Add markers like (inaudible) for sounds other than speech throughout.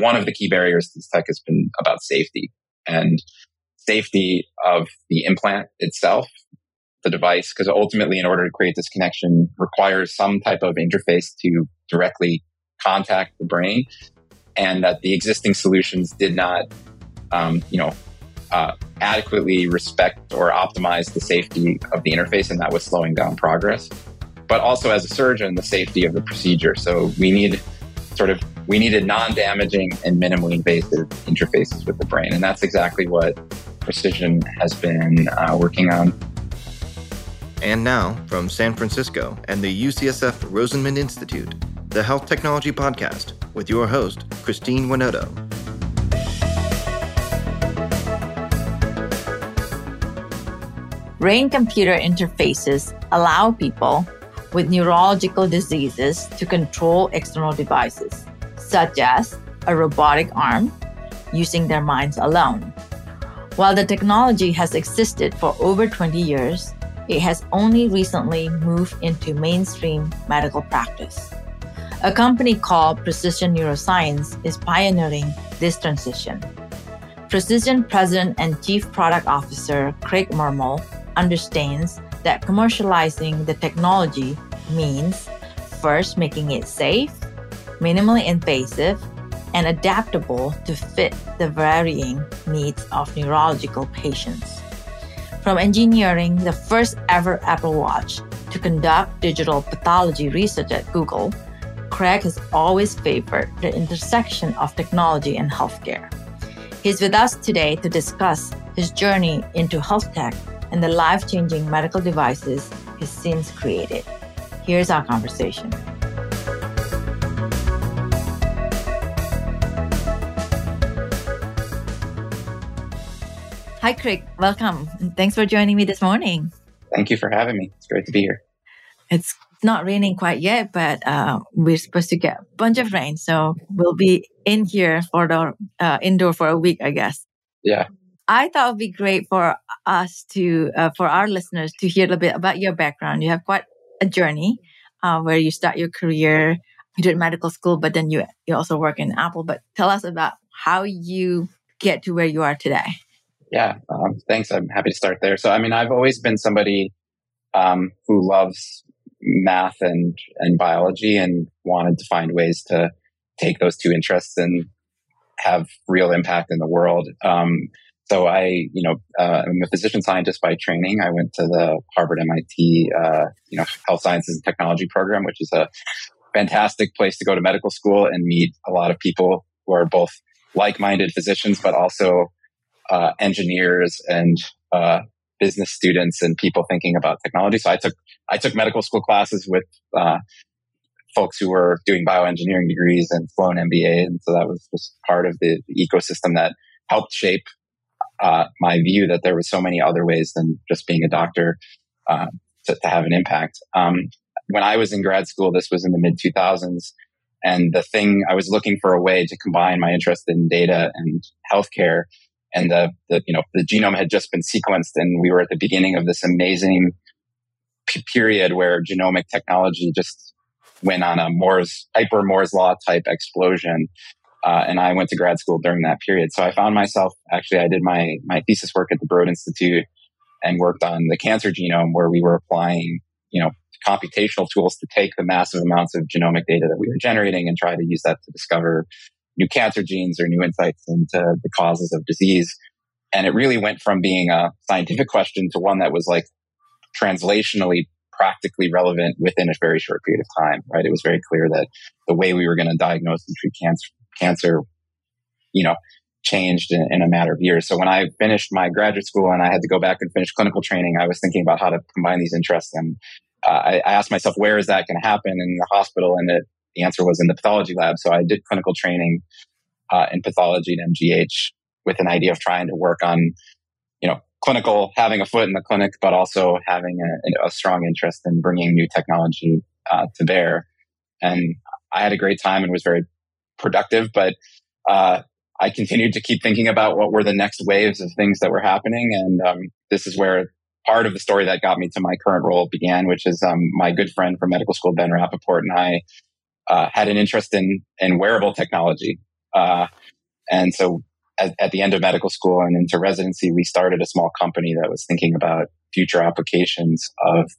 one of the key barriers to this tech has been about safety and safety of the implant itself, the device, because ultimately, in order to create this connection, requires some type of interface to directly contact the brain, and that the existing solutions did not, um, you know, uh, adequately respect or optimize the safety of the interface, and that was slowing down progress. But also, as a surgeon, the safety of the procedure. So we need sort of we needed non-damaging and minimally invasive interfaces with the brain, and that's exactly what Precision has been uh, working on. And now, from San Francisco and the UCSF Rosenman Institute, the Health Technology Podcast with your host, Christine Winoto. Brain computer interfaces allow people with neurological diseases to control external devices, such as a robotic arm, using their minds alone. While the technology has existed for over 20 years, it has only recently moved into mainstream medical practice. A company called Precision Neuroscience is pioneering this transition. Precision President and Chief Product Officer Craig Mermel understands that commercializing the technology means first making it safe, minimally invasive, and adaptable to fit the varying needs of neurological patients. From engineering the first ever Apple Watch to conduct digital pathology research at Google, Craig has always favored the intersection of technology and healthcare. He's with us today to discuss his journey into health tech and the life changing medical devices he's since created. Here's our conversation. Hi, Craig. Welcome. thanks for joining me this morning. Thank you for having me. It's great to be here. It's not raining quite yet, but uh, we're supposed to get a bunch of rain. So we'll be in here for the uh, indoor for a week, I guess. Yeah. I thought it would be great for us to, uh, for our listeners to hear a little bit about your background. You have quite a journey uh, where you start your career. You did medical school, but then you you also work in Apple. But tell us about how you get to where you are today. Yeah, um, thanks. I'm happy to start there. So, I mean, I've always been somebody um, who loves math and and biology, and wanted to find ways to take those two interests and have real impact in the world. Um, so I, you know, uh, I'm a physician scientist by training. I went to the Harvard MIT, uh, you know, Health Sciences and Technology program, which is a fantastic place to go to medical school and meet a lot of people who are both like-minded physicians, but also uh, engineers and uh, business students and people thinking about technology. So I took I took medical school classes with uh, folks who were doing bioengineering degrees and Sloan MBA, and so that was just part of the, the ecosystem that helped shape uh, my view that there was so many other ways than just being a doctor uh, to, to, have an impact. Um, when I was in grad school, this was in the mid 2000s, and the thing I was looking for a way to combine my interest in data and healthcare, and the, the you know the genome had just been sequenced, and we were at the beginning of this amazing p- period where genomic technology just went on a Moore's hyper Moore's law type explosion. Uh, and I went to grad school during that period. So I found myself actually, I did my, my thesis work at the Broad Institute and worked on the cancer genome where we were applying, you know, computational tools to take the massive amounts of genomic data that we were generating and try to use that to discover new cancer genes or new insights into the causes of disease. And it really went from being a scientific question to one that was like translationally practically relevant within a very short period of time, right? It was very clear that the way we were going to diagnose and treat cancer cancer, you know, changed in, in, a matter of years. So when I finished my graduate school and I had to go back and finish clinical training, I was thinking about how to combine these interests. And uh, I, I, asked myself, where is that going to happen in the hospital? And it, the answer was in the pathology lab. So I did clinical training uh, in pathology at MGH with an idea of trying to work on, you know, clinical, having a foot in the clinic, but also having a, a strong interest in bringing new technology uh, to bear. And I had a great time and was very productive, but uh, I continued to keep thinking about what were the next waves of things that were happening. And um, this is where part of the story that got me to my current role began, which is um, my good friend from medical school, Ben Rapoport, and I uh, had an interest in, in wearable technology. Uh, and so at, at, the end of medical school and into residency, we started a small company that was thinking about future applications of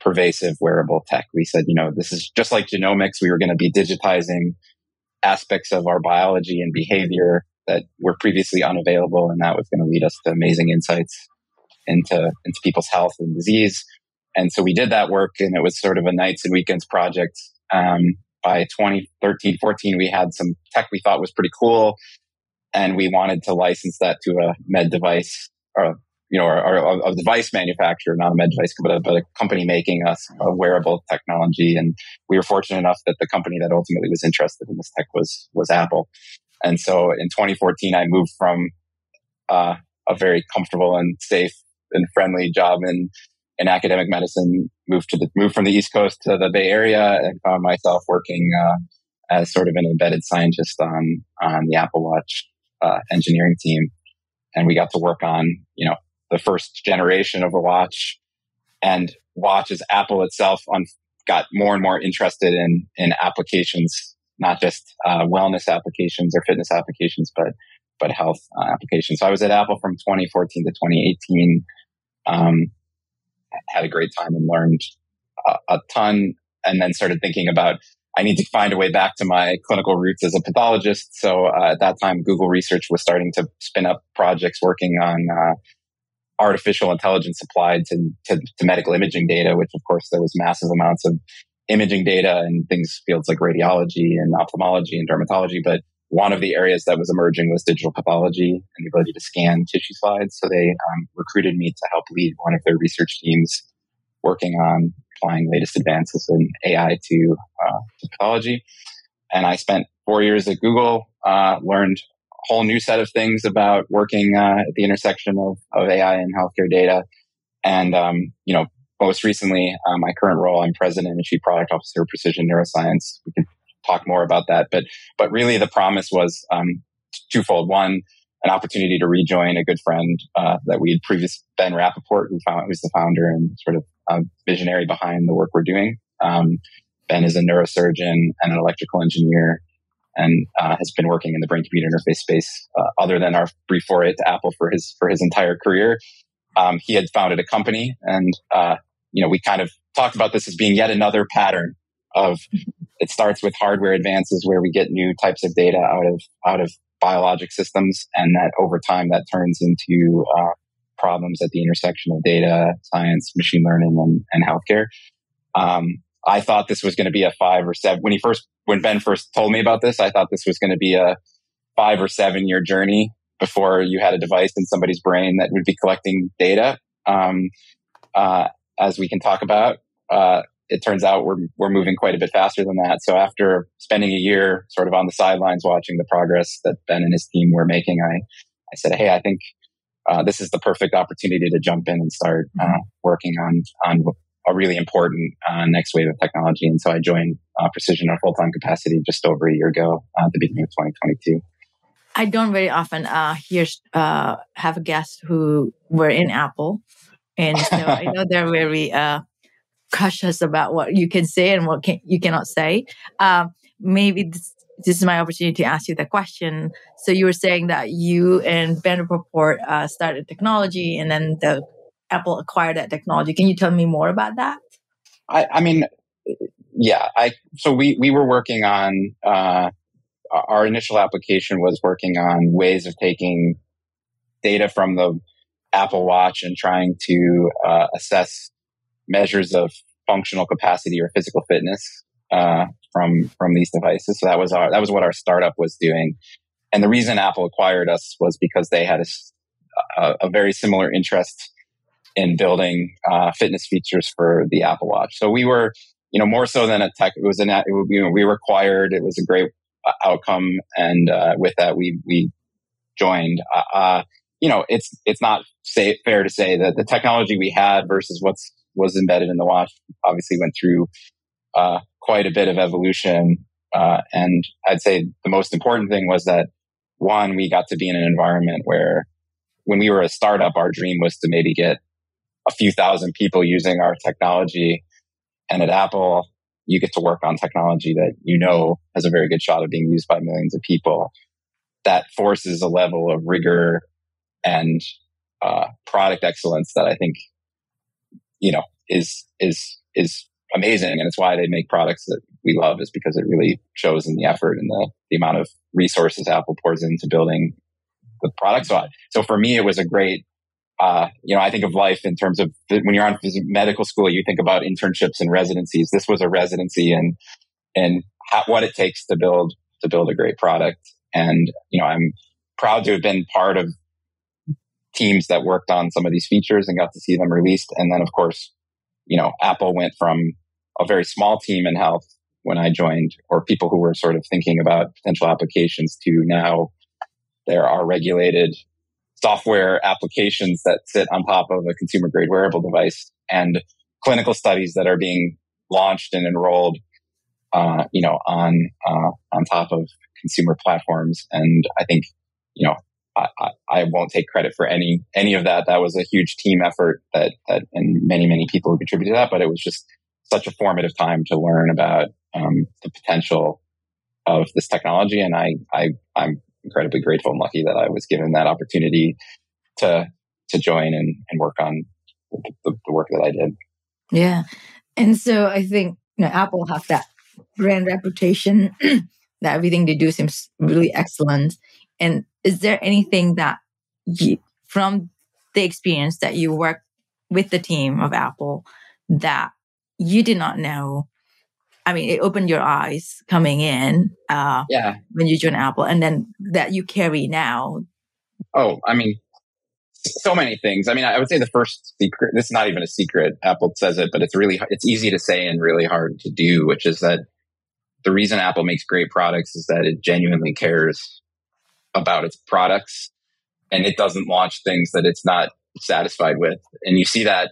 pervasive wearable tech. We said, you know, this is just like genomics. We were going to be digitizing aspects of our biology and behavior that were previously unavailable. And that was going to lead us to amazing insights into, into people's health and disease. And so we did that work and it was sort of a nights and weekends project. Um, by 2013, 14, we had some tech we thought was pretty cool. And we wanted to license that to a med device or, you know, or, or a device manufacturer, not a med device, but a, but a company making us a wearable technology. And we were fortunate enough that the company that ultimately was interested in this tech was, was Apple. And so in 2014, I moved from, uh, a very comfortable and safe and friendly job in in academic medicine, moved to the moved from the East Coast to the Bay Area, and found myself working uh, as sort of an embedded scientist on on the Apple Watch uh, engineering team, and we got to work on you know the first generation of the watch, and watch as Apple itself on, got more and more interested in in applications, not just uh, wellness applications or fitness applications, but but health uh, applications. So I was at Apple from 2014 to 2018. Um, had a great time and learned a, a ton and then started thinking about I need to find a way back to my clinical roots as a pathologist. So uh, at that time, Google Research was starting to spin up projects working on uh, artificial intelligence applied to, to, to, medical imaging data, which of course there was massive amounts of imaging data and things fields like radiology and ophthalmology and dermatology. But one of the areas that was emerging was digital pathology and the ability to scan tissue slides. So they um, recruited me to help lead one of their research teams working on applying latest advances in AI to, uh, to pathology. And I spent four years at Google, uh, learned whole new set of things about working uh, at the intersection of, of AI and healthcare data. And, um, you know, most recently, uh, my current role, I'm president and chief product officer of Precision Neuroscience. We can talk more about that. But but really, the promise was um, twofold. One, an opportunity to rejoin a good friend uh, that we had previously Ben Rapoport, who found who's the founder and sort of um, visionary behind the work we're doing. Um, ben is a neurosurgeon and an electrical engineer, and uh, has been working in the brain computer interface space. Uh, other than our brief foray to Apple for his for his entire career, um, he had founded a company, and uh, you know we kind of talked about this as being yet another pattern of it starts with hardware advances where we get new types of data out of out of biologic systems, and that over time that turns into uh, problems at the intersection of data science, machine learning, and, and healthcare. Um, I thought this was going to be a five or seven. When he first, when Ben first told me about this, I thought this was going to be a five or seven year journey before you had a device in somebody's brain that would be collecting data. Um, uh, as we can talk about, uh, it turns out we're, we're moving quite a bit faster than that. So after spending a year sort of on the sidelines watching the progress that Ben and his team were making, I, I said, Hey, I think uh, this is the perfect opportunity to jump in and start uh, mm-hmm. working on, on a really important uh, next wave of technology. And so I joined uh, Precision on full time capacity just over a year ago uh, at the beginning of 2022. I don't very often uh, hear have a guest who were in Apple, and so (laughs) I know they're very cautious about what you can say and what can, you cannot say. Um, maybe this, this, is my opportunity to ask you the question. So you were saying that you and uh, started technology, and then the Apple acquired that technology. Can you tell me more about that? I, I mean, yeah. I so we we were working on uh, our initial application was working on ways of taking data from the Apple Watch and trying to uh, assess measures of functional capacity or physical fitness uh, from from these devices. So that was our that was what our startup was doing. And the reason Apple acquired us was because they had a, a, a very similar interest in building uh, fitness features for the Apple Watch. So we were, you know, more so than a tech. It was an it, you know, we were acquired. It was a great uh, outcome, and uh, with that, we we joined. Uh, uh, you know, it's it's not say, fair to say that the technology we had versus what's was embedded in the watch obviously went through uh, quite a bit of evolution. And I'd say the most important thing was that one, we got to be in an environment where when we were a startup, our dream was to maybe get a few thousand people using our technology. And at Apple, you get to work on technology that you know has a very good shot of being used by millions of people. that forces a level of rigor and uh, product excellence that I think, you know, is is is amazing, and it's why they make products that we love is because it really shows in the effort and the the amount of resources Apple pours into building the product. So, so for me, it was a great. Uh, you know, I think of life in terms of when you're on medical school, you think about internships and residencies. This was a residency and and how, what it takes to build to build a great product. And you know, I'm proud to have been part of teams that worked on some of these features and got to see them released. And then, of course, you know, Apple went from a very small team in health when I joined, or people who were sort of thinking about potential applications to now there are regulated software applications that sit on top of a consumer grade wearable device and clinical studies that are being launched and enrolled, uh, you know, on, uh, on top of consumer platforms. And I think, you know, I, I, won't take credit for any any of that. That was a huge team effort that that and many many people contributed to that. But it was just such a formative time to learn about um, the potential of this technology, and I I I'm incredibly grateful and lucky that I was given that opportunity to to join and, and work on the, the work that I did. Yeah, and so I think you know Apple has that brand reputation (clears throat) that everything they do seems really excellent and is there anything that you, from the experience that you work with the team of Apple that you did not know? I mean, it opened your eyes coming in. Uh, yeah. When you joined Apple, and then that you carry now. Oh, I mean, so many things. I mean, I would say the first secret. This is not even a secret. Apple says it, but it's really it's easy to say and really hard to do. Which is that the reason Apple makes great products is that it genuinely cares about its products and it doesn't launch things that it's not satisfied with. And you see that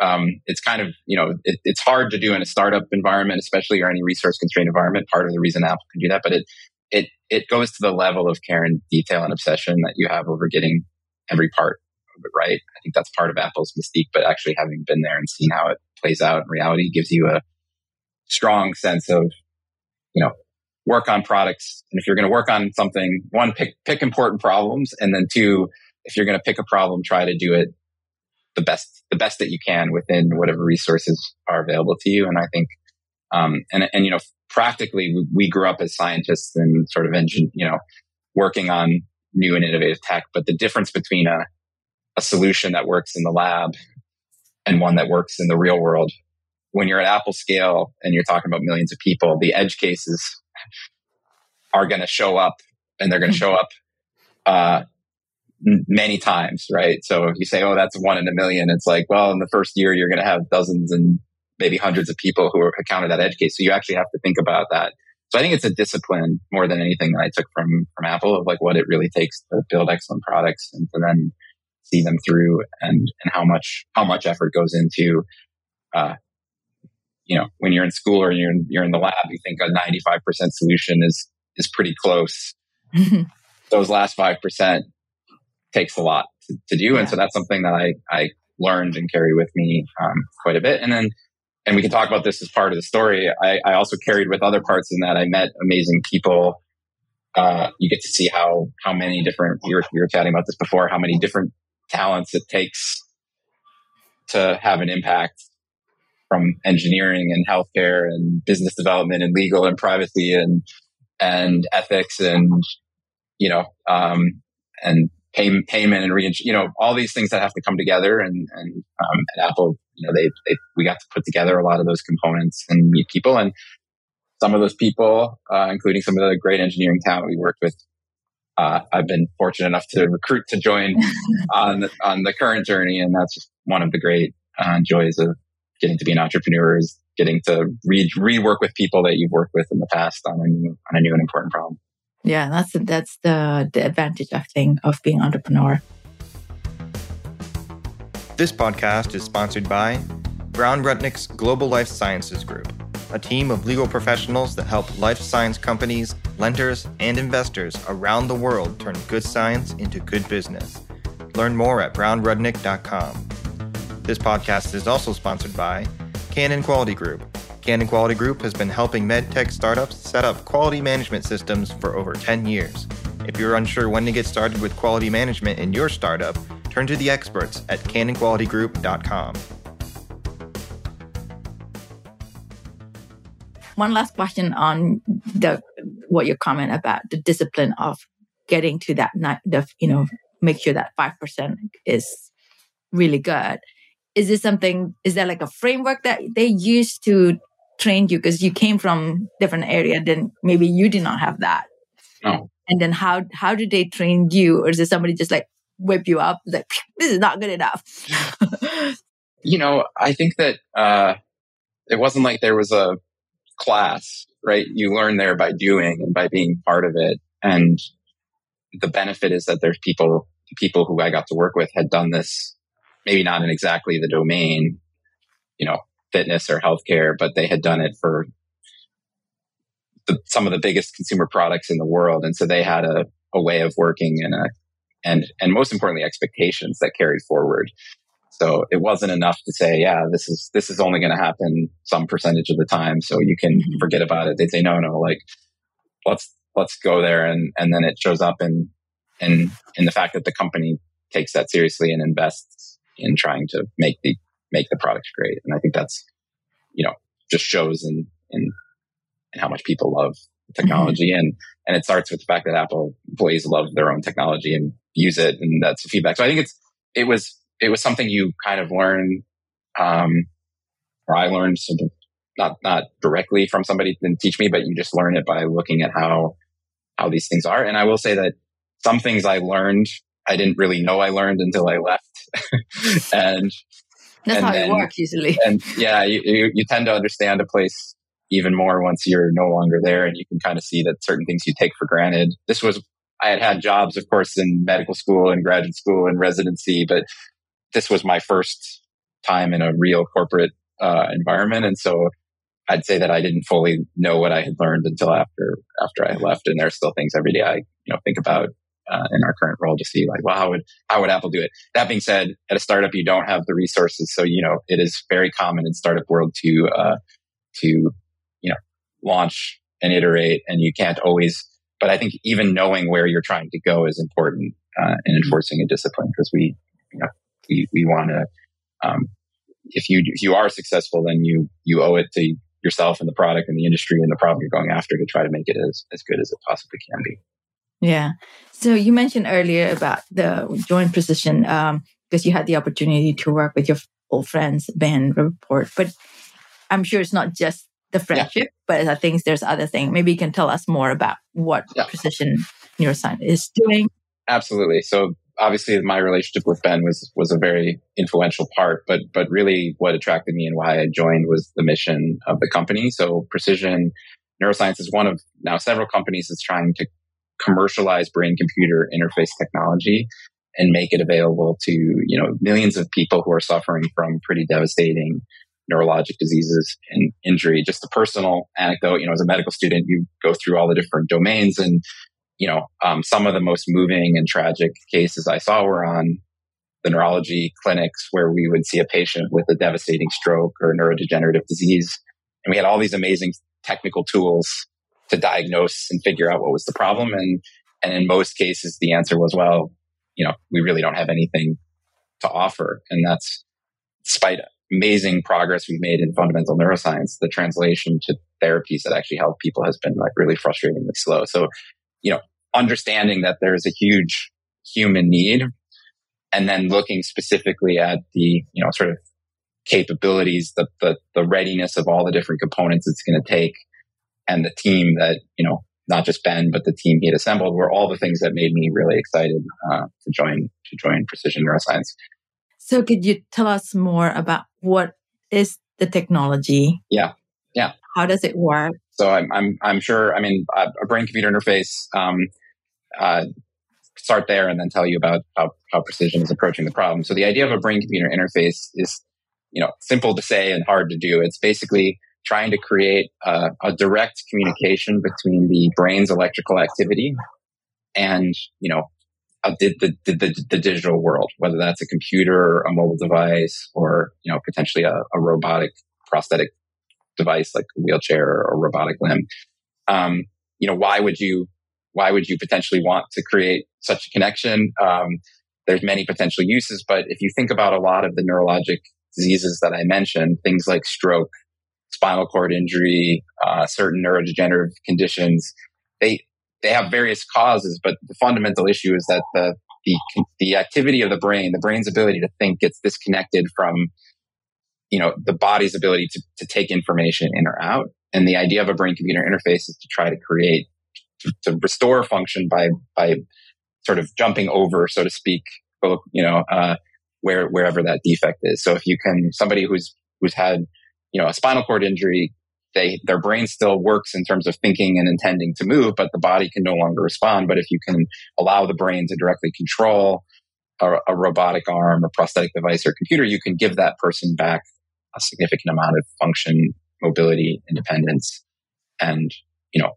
um, it's kind of you know it, it's hard to do in a startup environment, especially or any resource constrained environment. Part of the reason Apple can do that, but it it it goes to the level of care and detail and obsession that you have over getting every part of it right. I think that's part of Apple's mystique. But actually having been there and seen how it plays out in reality gives you a strong sense of you know work on products. And if you're going to work on something, one, pick, pick important problems. And then two, if you're going to pick a problem, try to do it the best, the best that you can within whatever resources are available to you. And I think, um, and, and, you know, practically we, we grew up as scientists and sort of engine, you know, working on new and innovative tech. But the difference between a, a solution that works in the lab and one that works in the real world when you're at Apple scale and you're talking about millions of people, the edge cases are going to show up and they're going (laughs) to show up uh, many times, right? So if you say, oh, that's one in a million, it's like, well, in the first year, you're going to have dozens and maybe hundreds of people who are counted that edge case. So you actually have to think about that. So I think it's a discipline more than anything that I took from, from Apple of like what it really takes to build excellent products and to then see them through and, and how much, how much effort goes into, uh, you know, when you're in school or you're in, you're in the lab, you think a 95% solution is, is pretty close. (laughs) Those last 5% takes a lot to, to do. Yeah. And so that's something that I, I learned and carry with me um, quite a bit. And then, and we can talk about this as part of the story. I, I also carried with other parts in that I met amazing people. Uh, you get to see how, how many different, you were, you were chatting about this before, how many different talents it takes to have an impact from engineering and healthcare and business development and legal and privacy and and ethics and you know um, and pay, payment and re- you know all these things that have to come together and and um, at Apple you know they, they we got to put together a lot of those components and meet people and some of those people uh, including some of the great engineering talent we worked with uh, I've been fortunate enough to recruit to join (laughs) on the, on the current journey and that's one of the great uh, joys of getting to be an entrepreneur is getting to re rework with people that you've worked with in the past on a new on a new and important problem. Yeah, that's that's the the advantage I think of being entrepreneur. This podcast is sponsored by Brown Rudnick's Global Life Sciences Group, a team of legal professionals that help life science companies, lenders, and investors around the world turn good science into good business. Learn more at brownrudnick.com. This podcast is also sponsored by Canon Quality Group. Canon Quality Group has been helping medtech startups set up quality management systems for over 10 years. If you're unsure when to get started with quality management in your startup, turn to the experts at canonqualitygroup.com. One last question on the what your comment about the discipline of getting to that the you know make sure that five percent is really good. Is this something? Is there like a framework that they use to train you because you came from different area? Then maybe you did not have that. No. And then how how did they train you, or is it somebody just like whip you up like this is not good enough? (laughs) you know, I think that uh, it wasn't like there was a class, right? You learn there by doing and by being part of it. And the benefit is that there's people, people who I got to work with had done this, maybe not in exactly the domain, you know, fitness or healthcare, but they had done it for the, some of the biggest consumer products in the world. And so they had a, a way of working and a, and, and most importantly, expectations that carried forward. So it wasn't enough to say, yeah, this is, this is only going to happen some percentage of the time. So you can mm-hmm. forget about it. They say, no, no, like let's, let's go there. And, and then it shows up in, in, in the fact that the company takes that seriously and invests in trying to make the, make the product great. And I think that's, you know, just shows in, in, in how much people love technology. Mm-hmm. And, and it starts with the fact that Apple employees love their own technology and use it. And that's the feedback. So I think it's, it was it was something you kind of learn, um, or I learned sort of not not directly from somebody didn't teach me, but you just learn it by looking at how how these things are. And I will say that some things I learned I didn't really know I learned until I left, (laughs) and that's and how then, it works usually. And yeah, you, you, you tend to understand a place even more once you're no longer there, and you can kind of see that certain things you take for granted. This was I had had jobs, of course, in medical school and graduate school and residency, but this was my first time in a real corporate uh, environment, and so I'd say that I didn't fully know what I had learned until after after I left. And there are still things every day I you know think about uh, in our current role to see like, well, how would how would Apple do it? That being said, at a startup you don't have the resources, so you know it is very common in startup world to uh, to you know launch and iterate, and you can't always. But I think even knowing where you're trying to go is important uh, in enforcing a discipline because we you know we, we want to, um, if you, if you are successful, then you, you owe it to yourself and the product and the industry and the problem you're going after to try to make it as, as good as it possibly can be. Yeah. So you mentioned earlier about the joint precision, um, because you had the opportunity to work with your old friends, Ben Rapoport. but I'm sure it's not just the friendship, yeah. but I think there's other things. Maybe you can tell us more about what yeah. precision neuroscience is doing. Absolutely. So obviously my relationship with Ben was was a very influential part, but but really what attracted me and why I joined was the mission of the company. So Precision Neuroscience is one of now several companies that's trying to commercialize brain computer interface technology and make it available to you know millions of people who are suffering from pretty devastating neurologic diseases and injury. Just a personal anecdote, you know, as a medical student, you go through all the different domains and you know, um, some of the most moving and tragic cases I saw were on the neurology clinics where we would see a patient with a devastating stroke or neurodegenerative disease. And we had all these amazing technical tools to diagnose and figure out what was the problem. And, and in most cases, the answer was, well, you know, we really don't have anything to offer. And that's despite amazing progress we've made in fundamental neuroscience, the translation to therapies that actually help people has been like really frustratingly slow. So, you know, understanding that there's a huge human need and then looking specifically at the, you know, sort of capabilities, the, the, the readiness of all the different components it's going to take and the team that, you know, not just Ben, but the team he had assembled were all the things that made me really excited uh, to join to join Precision Neuroscience. So, could you tell us more about what is the technology? Yeah, yeah. How does it work? So, I'm I'm I'm sure. I mean, a brain computer interface. Um, uh, start there and then tell you about how, how precision is approaching the problem. So the idea of a brain computer interface is, you know, simple to say and hard to do. It's basically trying to create a, a direct communication between the brain's electrical activity and, you know, the, the, the, the, digital world, whether that's a computer, a mobile device, or, you know, potentially a, a robotic prosthetic device like a wheelchair or a robotic limb. Um, you know, why would you why would you potentially want to create such a connection? Um, there's many potential uses, but if you think about a lot of the neurologic diseases that I mentioned, things like stroke, spinal cord injury, uh, certain neurodegenerative conditions, they they have various causes, but the fundamental issue is that the the the activity of the brain, the brain's ability to think, gets disconnected from you know the body's ability to, to take information in or out. And the idea of a brain computer interface is to try to create to, to restore function by by sort of jumping over, so to speak, you know, uh, where wherever that defect is. So if you can somebody who's who's had you know a spinal cord injury they their brain still works in terms of thinking and intending to move, but the body can no longer respond. But if you can allow the brain to directly control a, a robotic arm, a prosthetic device, or computer, you can give that person back a significant amount of function, mobility, independence, and you know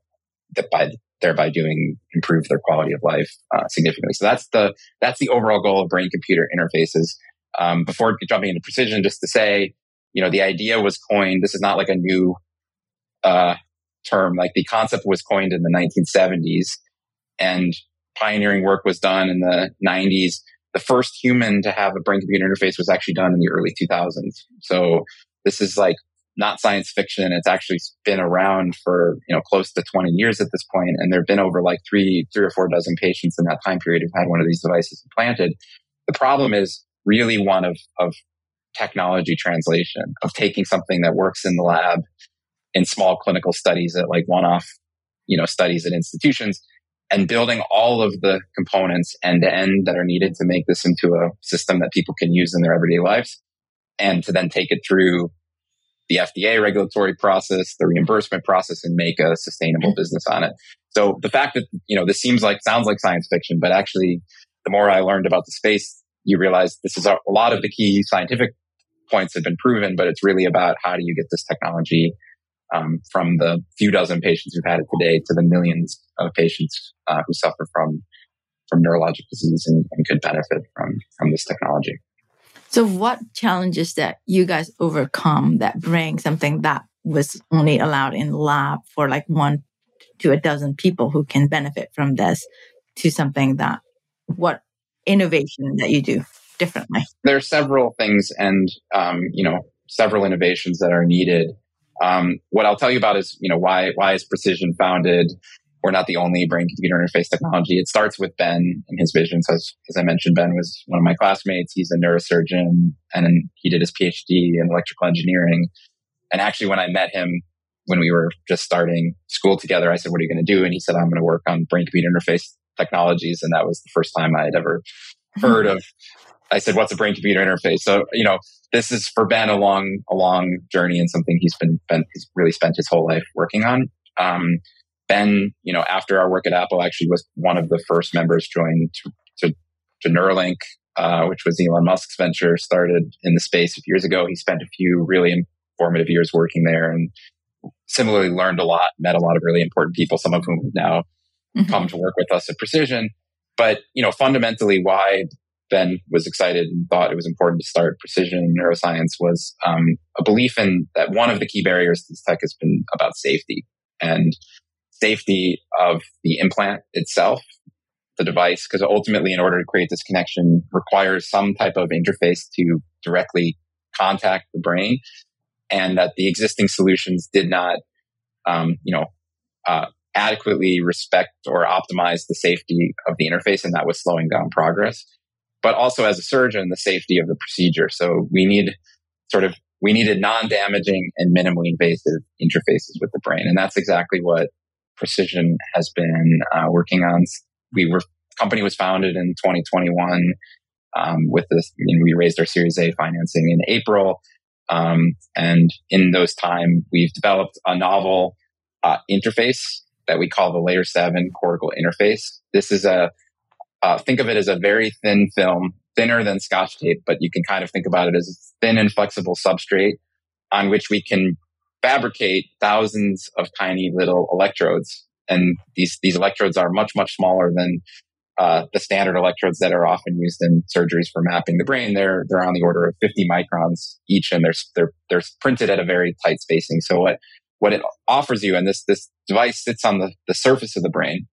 that by thereby doing improve their quality of life uh, significantly. So that's the that's the overall goal of brain computer interfaces. Um, before jumping into precision, just to say, you know, the idea was coined. This is not like a new uh, term. Like the concept was coined in the 1970s and pioneering work was done in the 90s. The first human to have a brain computer interface was actually done in the early 2000s. So this is like not science fiction. It's actually been around for, you know, close to 20 years at this point, And there have been over like three, three or four dozen patients in that time period who've had one of these devices implanted. The problem is really one of, of technology translation, of taking something that works in the lab in small clinical studies at like one off, you know, studies at institutions and building all of the components end to end that are needed to make this into a system that people can use in their everyday lives and to then take it through the FDA regulatory process, the reimbursement process and make a sustainable mm-hmm. business on it. So the fact that, you know, this seems like, sounds like science fiction, but actually the more I learned about the space, you realize this is a, a lot of the key scientific points have been proven, but it's really about how do you get this technology um, from the few dozen patients who've had it today to the millions of patients uh, who suffer from from neurologic disease and, and, could benefit from from this technology. So, what challenges that you guys overcome that bring something that was only allowed in lab for like one to a dozen people who can benefit from this to something that what innovation that you do differently? There are several things, and um, you know, several innovations that are needed um, what I'll tell you about is, you know, why why is Precision founded? We're not the only brain computer interface technology. It starts with Ben and his vision. So as, as I mentioned, Ben was one of my classmates. He's a neurosurgeon and he did his PhD in electrical engineering. And actually, when I met him when we were just starting school together, I said, "What are you going to do?" And he said, "I'm going to work on brain computer interface technologies." And that was the first time I had ever heard of I said, "What's a brain computer interface?" So you know, this is for Ben a long, a long journey and something he's been, been he's really spent his whole life working on. Um, ben, you know, after our work at Apple, actually was one of the first members joined to, to, to Neuralink, uh, which was Elon Musk's venture, started in the space a few years ago. He spent a few really informative years working there and similarly learned a lot, met a lot of really important people, some of whom have now mm-hmm. come to work with us at Precision. But, you know, fundamentally why Ben was excited and thought it was important to start precision neuroscience was um, a belief in that one of the key barriers to this tech has been about safety and safety of the implant itself, the device, because ultimately, in order to create this connection, requires some type of interface to directly contact the brain, and that the existing solutions did not, um, you know, uh, adequately respect or optimize the safety of the interface, and that was slowing down progress but also as a surgeon, the safety of the procedure. So we need sort of, we needed non-damaging and minimally invasive interfaces with the brain. And that's exactly what Precision has been uh, working on. We were, company was founded in 2021 um, with this, I mean, we raised our Series A financing in April. Um, and in those time, we've developed a novel uh, interface that we call the layer seven cortical interface. This is a uh, think of it as a very thin film, thinner than scotch tape, but you can kind of think about it as a thin and flexible substrate on which we can fabricate thousands of tiny little electrodes. And these, these electrodes are much, much smaller than uh, the standard electrodes that are often used in surgeries for mapping the brain. They're, they're on the order of 50 microns each and they're, they're, they're printed at a very tight spacing. So what, what it offers you, and this, this device sits on the, the surface of the brain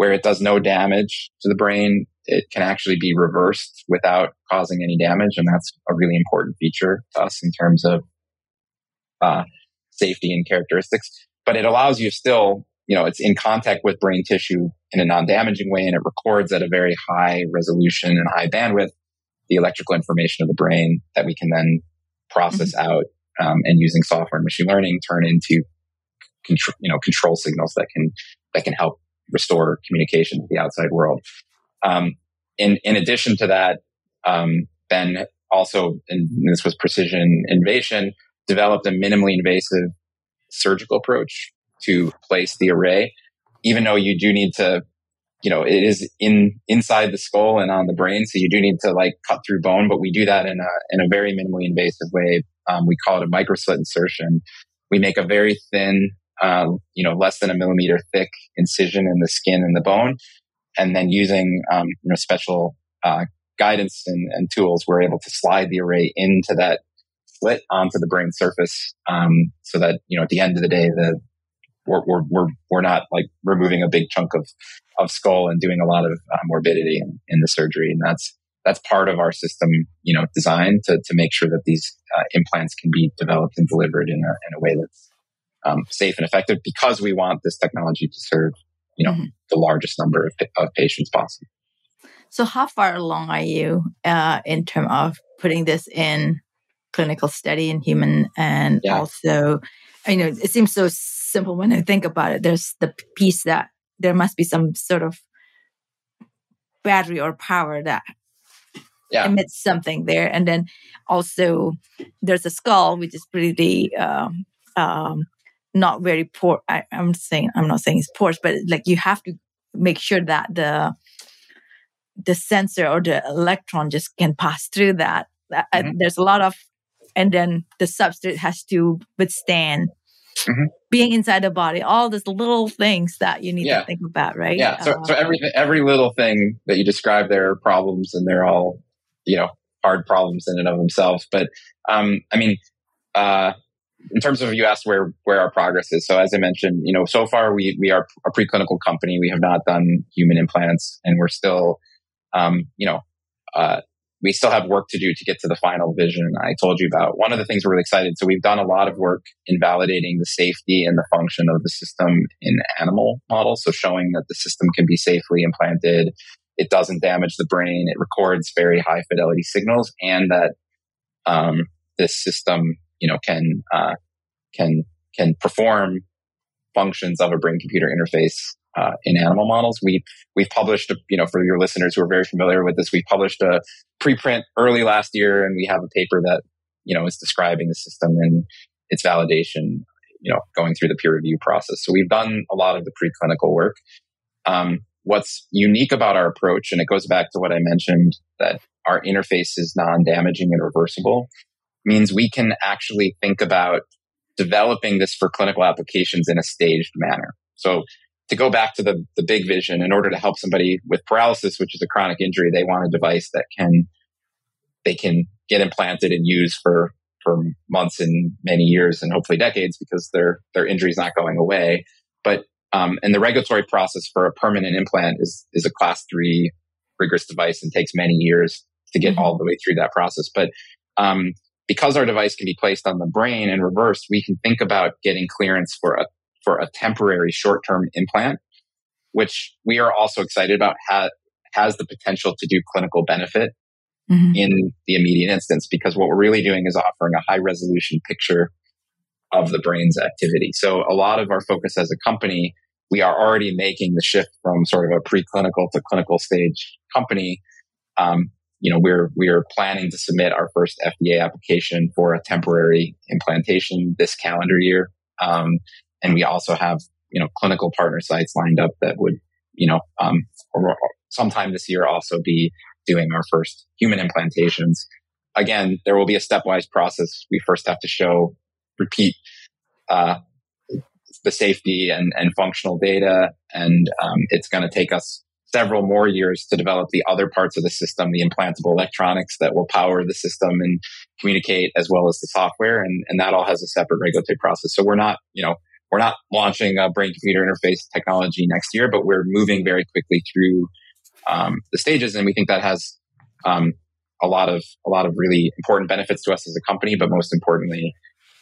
where it does no damage to the brain. It can actually be reversed without causing any damage. And that's a really important feature to us in terms of uh, safety and characteristics. But it allows you still, you know, it's in contact with brain tissue in a non-damaging way and it records at a very high resolution and high bandwidth the electrical information of the brain that we can then process mm-hmm. out um, and using software and machine learning turn into control, you know, control signals that can that can help restore communication to the outside world. Um, in in addition to that, um, Ben also, and this was precision innovation, developed a minimally invasive surgical approach to place the array, even though you do need to you know, it is in inside the skull and on the brain. So you do need to like cut through bone, but we do that in a, in a very minimally invasive way. Um, we call it a microslit insertion. We make a very thin, uh, you know, less than a millimeter thick incision in the skin and the bone. And then using, um, you know, special, uh, guidance and, and, tools, we're able to slide the array into that slit onto the brain surface. Um, so that, you know, at the end of the day, the, we're, we're, we're, we're not like removing a big chunk of, of skull and doing a lot of uh, morbidity in, in the surgery. And that's, that's part of our system, you know, design to, to make sure that these uh, implants can be developed and delivered in a, in a way that's um, safe and effective because we want this technology to serve, you know, mm-hmm. the largest number of, of, patients possible. So how far along are you uh, in terms of putting this in clinical study in human and yeah. also, I know it seems so simple when I think about it. There's the piece that there must be some sort of battery or power that yeah. emits something there. And then also there's a skull, which is pretty um, um, not very poor. I, am saying I'm not saying it's porous, but like you have to make sure that the the sensor or the electron just can pass through that. Mm-hmm. there's a lot of, and then the substrate has to withstand mm-hmm. being inside the body, all these little things that you need yeah. to think about, right? Yeah. So, uh, so every every little thing that you describe, there are problems, and they're all you know hard problems in and of themselves. But um, I mean, uh, in terms of you asked where where our progress is. So as I mentioned, you know, so far we we are a preclinical company. We have not done human implants, and we're still, um, you know, uh, we still have work to do to get to the final vision I told you about. One of the things we're really excited. So we've done a lot of work in validating the safety and the function of the system in animal models. So showing that the system can be safely implanted. It doesn't damage the brain. It records very high fidelity signals and that, um, this system, you know, can, uh, can, can perform functions of a brain computer interface uh, in animal models. We we've published, a, you know, for your listeners who are very familiar with this, we published a preprint early last year, and we have a paper that you know is describing the system and its validation. You know, going through the peer review process. So we've done a lot of the preclinical work. Um, what's unique about our approach, and it goes back to what I mentioned that our interface is non-damaging and reversible, means we can actually think about developing this for clinical applications in a staged manner. So to go back to the, the big vision, in order to help somebody with paralysis, which is a chronic injury, they want a device that can, they can get implanted and use for, for months and many years and hopefully decades because their, their injury is not going away. But, um, and the regulatory process for a permanent implant is, is a class three rigorous device and takes many years to get mm-hmm. all the way through that process. But, um, because our device can be placed on the brain and reversed, we can think about getting clearance for a for a temporary short term implant, which we are also excited about, ha- has the potential to do clinical benefit mm-hmm. in the immediate instance, because what we're really doing is offering a high resolution picture of the brain's activity. So a lot of our focus as a company, we are already making the shift from sort of a preclinical to clinical stage company. Um, you know, we're we're planning to submit our first FDA application for a temporary implantation this calendar year. Um, and we also have, you know, clinical partner sites lined up that would, you know, um, sometime this year also be doing our first human implantations. Again, there will be a stepwise process. We first have to show, repeat, uh, the safety and, and functional data. And um, it's going to take us several more years to develop the other parts of the system, the implantable electronics that will power the system and communicate as well as the software. And, and that all has a separate regulatory process. So we're not, you know, we're not launching a brain computer interface technology next year, but we're moving very quickly through um, the stages, and we think that has um, a lot of a lot of really important benefits to us as a company, but most importantly,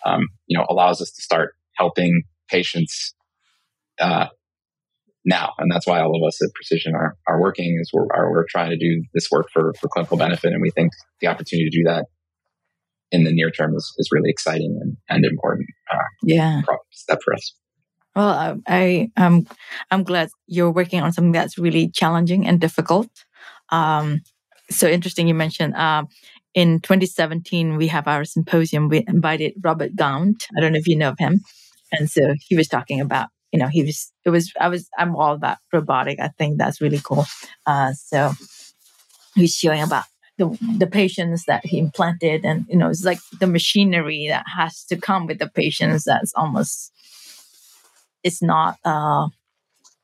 um, you know, allows us to start helping patients uh, now, and that's why all of us at Precision are are working. Is we're are, we're trying to do this work for for clinical benefit, and we think the opportunity to do that in the near term is, is really exciting and, and important. Uh, yeah, step for us. Well, I, I um, I'm glad you're working on something that's really challenging and difficult. Um, so interesting you mentioned uh, in 2017 we have our symposium we invited robert gaunt i don't know if you know of him and so he was talking about you know he was it was i was i'm all about robotic i think that's really cool uh, so he's showing about the, the patients that he implanted and you know it's like the machinery that has to come with the patients that's almost it's not uh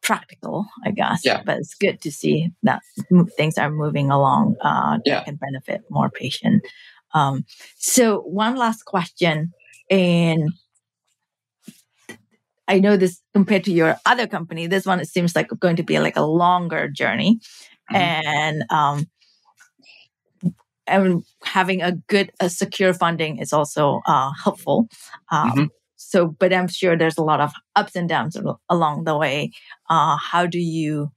practical, I guess. Yeah. But it's good to see that things are moving along uh, yeah. that can benefit more patient. Um, so one last question, and I know this compared to your other company, this one it seems like going to be like a longer journey, mm-hmm. and um, and having a good, a secure funding is also uh, helpful. Um, mm-hmm so but i'm sure there's a lot of ups and downs along the way uh, how do you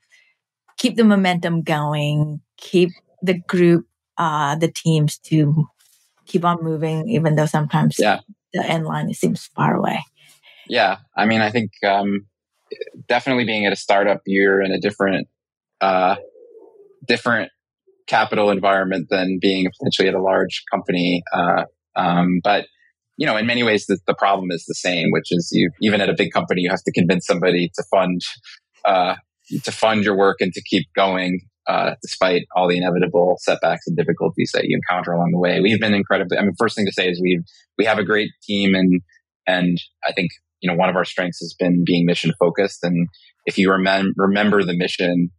keep the momentum going keep the group uh, the teams to keep on moving even though sometimes yeah. the end line seems far away yeah i mean i think um, definitely being at a startup you're in a different uh, different capital environment than being potentially at a large company uh, um, but you know, in many ways, the, the problem is the same, which is you, even at a big company, you have to convince somebody to fund, uh, to fund your work and to keep going, uh, despite all the inevitable setbacks and difficulties that you encounter along the way. We've been incredibly, I mean, first thing to say is we've, we have a great team and, and I think, you know, one of our strengths has been being mission focused. And if you remem- remember the mission,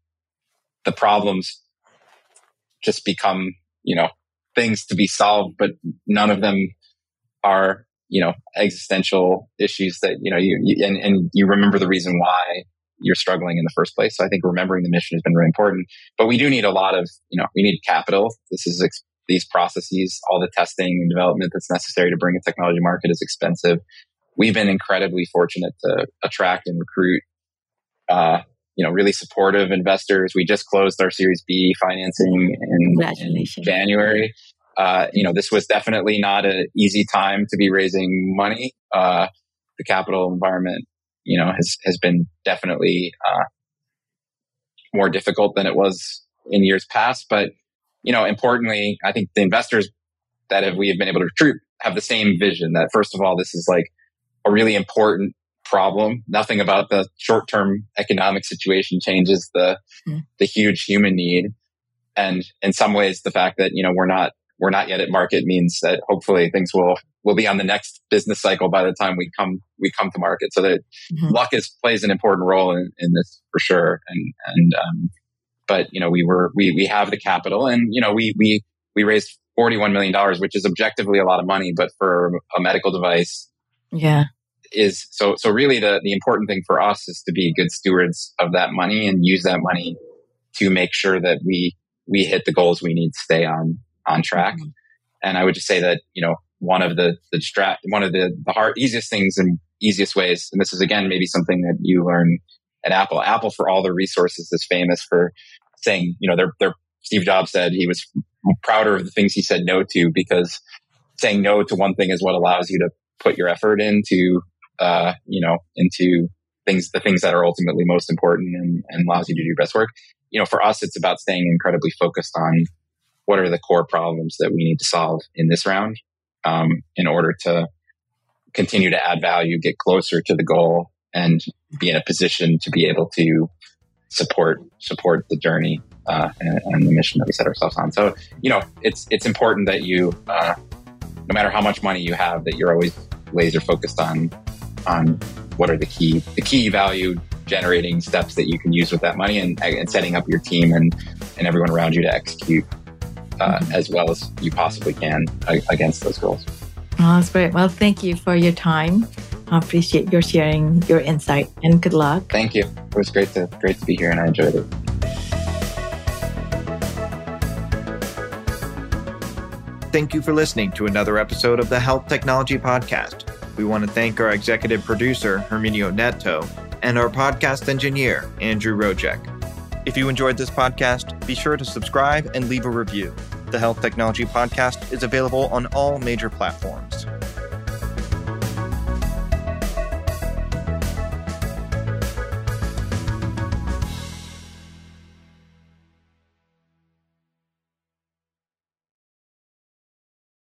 the problems just become, you know, things to be solved, but none of them are you know existential issues that you know you, you and, and you remember the reason why you're struggling in the first place. So I think remembering the mission has been really important. But we do need a lot of, you know, we need capital. This is ex- these processes, all the testing and development that's necessary to bring a technology market is expensive. We've been incredibly fortunate to attract and recruit, uh, you know, really supportive investors. We just closed our Series B financing in, in January uh, you know, this was definitely not an easy time to be raising money. Uh, the capital environment, you know, has, has been definitely, uh, more difficult than it was in years past. But, you know, importantly, I think the investors that have, we have been able to recruit have the same vision that first of all, this is like a really important problem. Nothing about the short term economic situation changes the, mm. the huge human need. And in some ways, the fact that, you know, we're not we're not yet at market means that hopefully things will will be on the next business cycle by the time we come we come to market. So that mm-hmm. luck is plays an important role in, in this for sure. And and um, but you know we were we we have the capital and you know we we we raised forty one million dollars, which is objectively a lot of money, but for a medical device, yeah, is so so really the the important thing for us is to be good stewards of that money and use that money to make sure that we we hit the goals we need to stay on on track. Mm-hmm. And I would just say that, you know, one of the, the distract, one of the, the hard, easiest things and easiest ways, and this is again, maybe something that you learn at Apple. Apple, for all the resources, is famous for saying, you know, their, their, Steve Jobs said he was prouder of the things he said no to because saying no to one thing is what allows you to put your effort into, uh, you know, into things, the things that are ultimately most important and, and allows you to do your best work. You know, for us, it's about staying incredibly focused on what are the core problems that we need to solve in this round um, in order to continue to add value, get closer to the goal, and be in a position to be able to support support the journey uh, and, and, the mission that we set ourselves on. So, you know, it's it's important that you, uh, no matter how much money you have, that you're always laser focused on on what are the key the key value generating steps that you can use with that money and, and setting up your team and and everyone around you to execute uh, as well as you possibly can against those goals. Oh, that's great. Well, thank you for your time. I appreciate your sharing your insight and good luck. Thank you. It was great to great to be here and I enjoyed it. Thank you for listening to another episode of the Health Technology Podcast. We want to thank our executive producer, Herminio Neto, and our podcast engineer, Andrew Rojek. If you enjoyed this podcast, be sure to subscribe and leave a review. The Health Technology Podcast is available on all major platforms.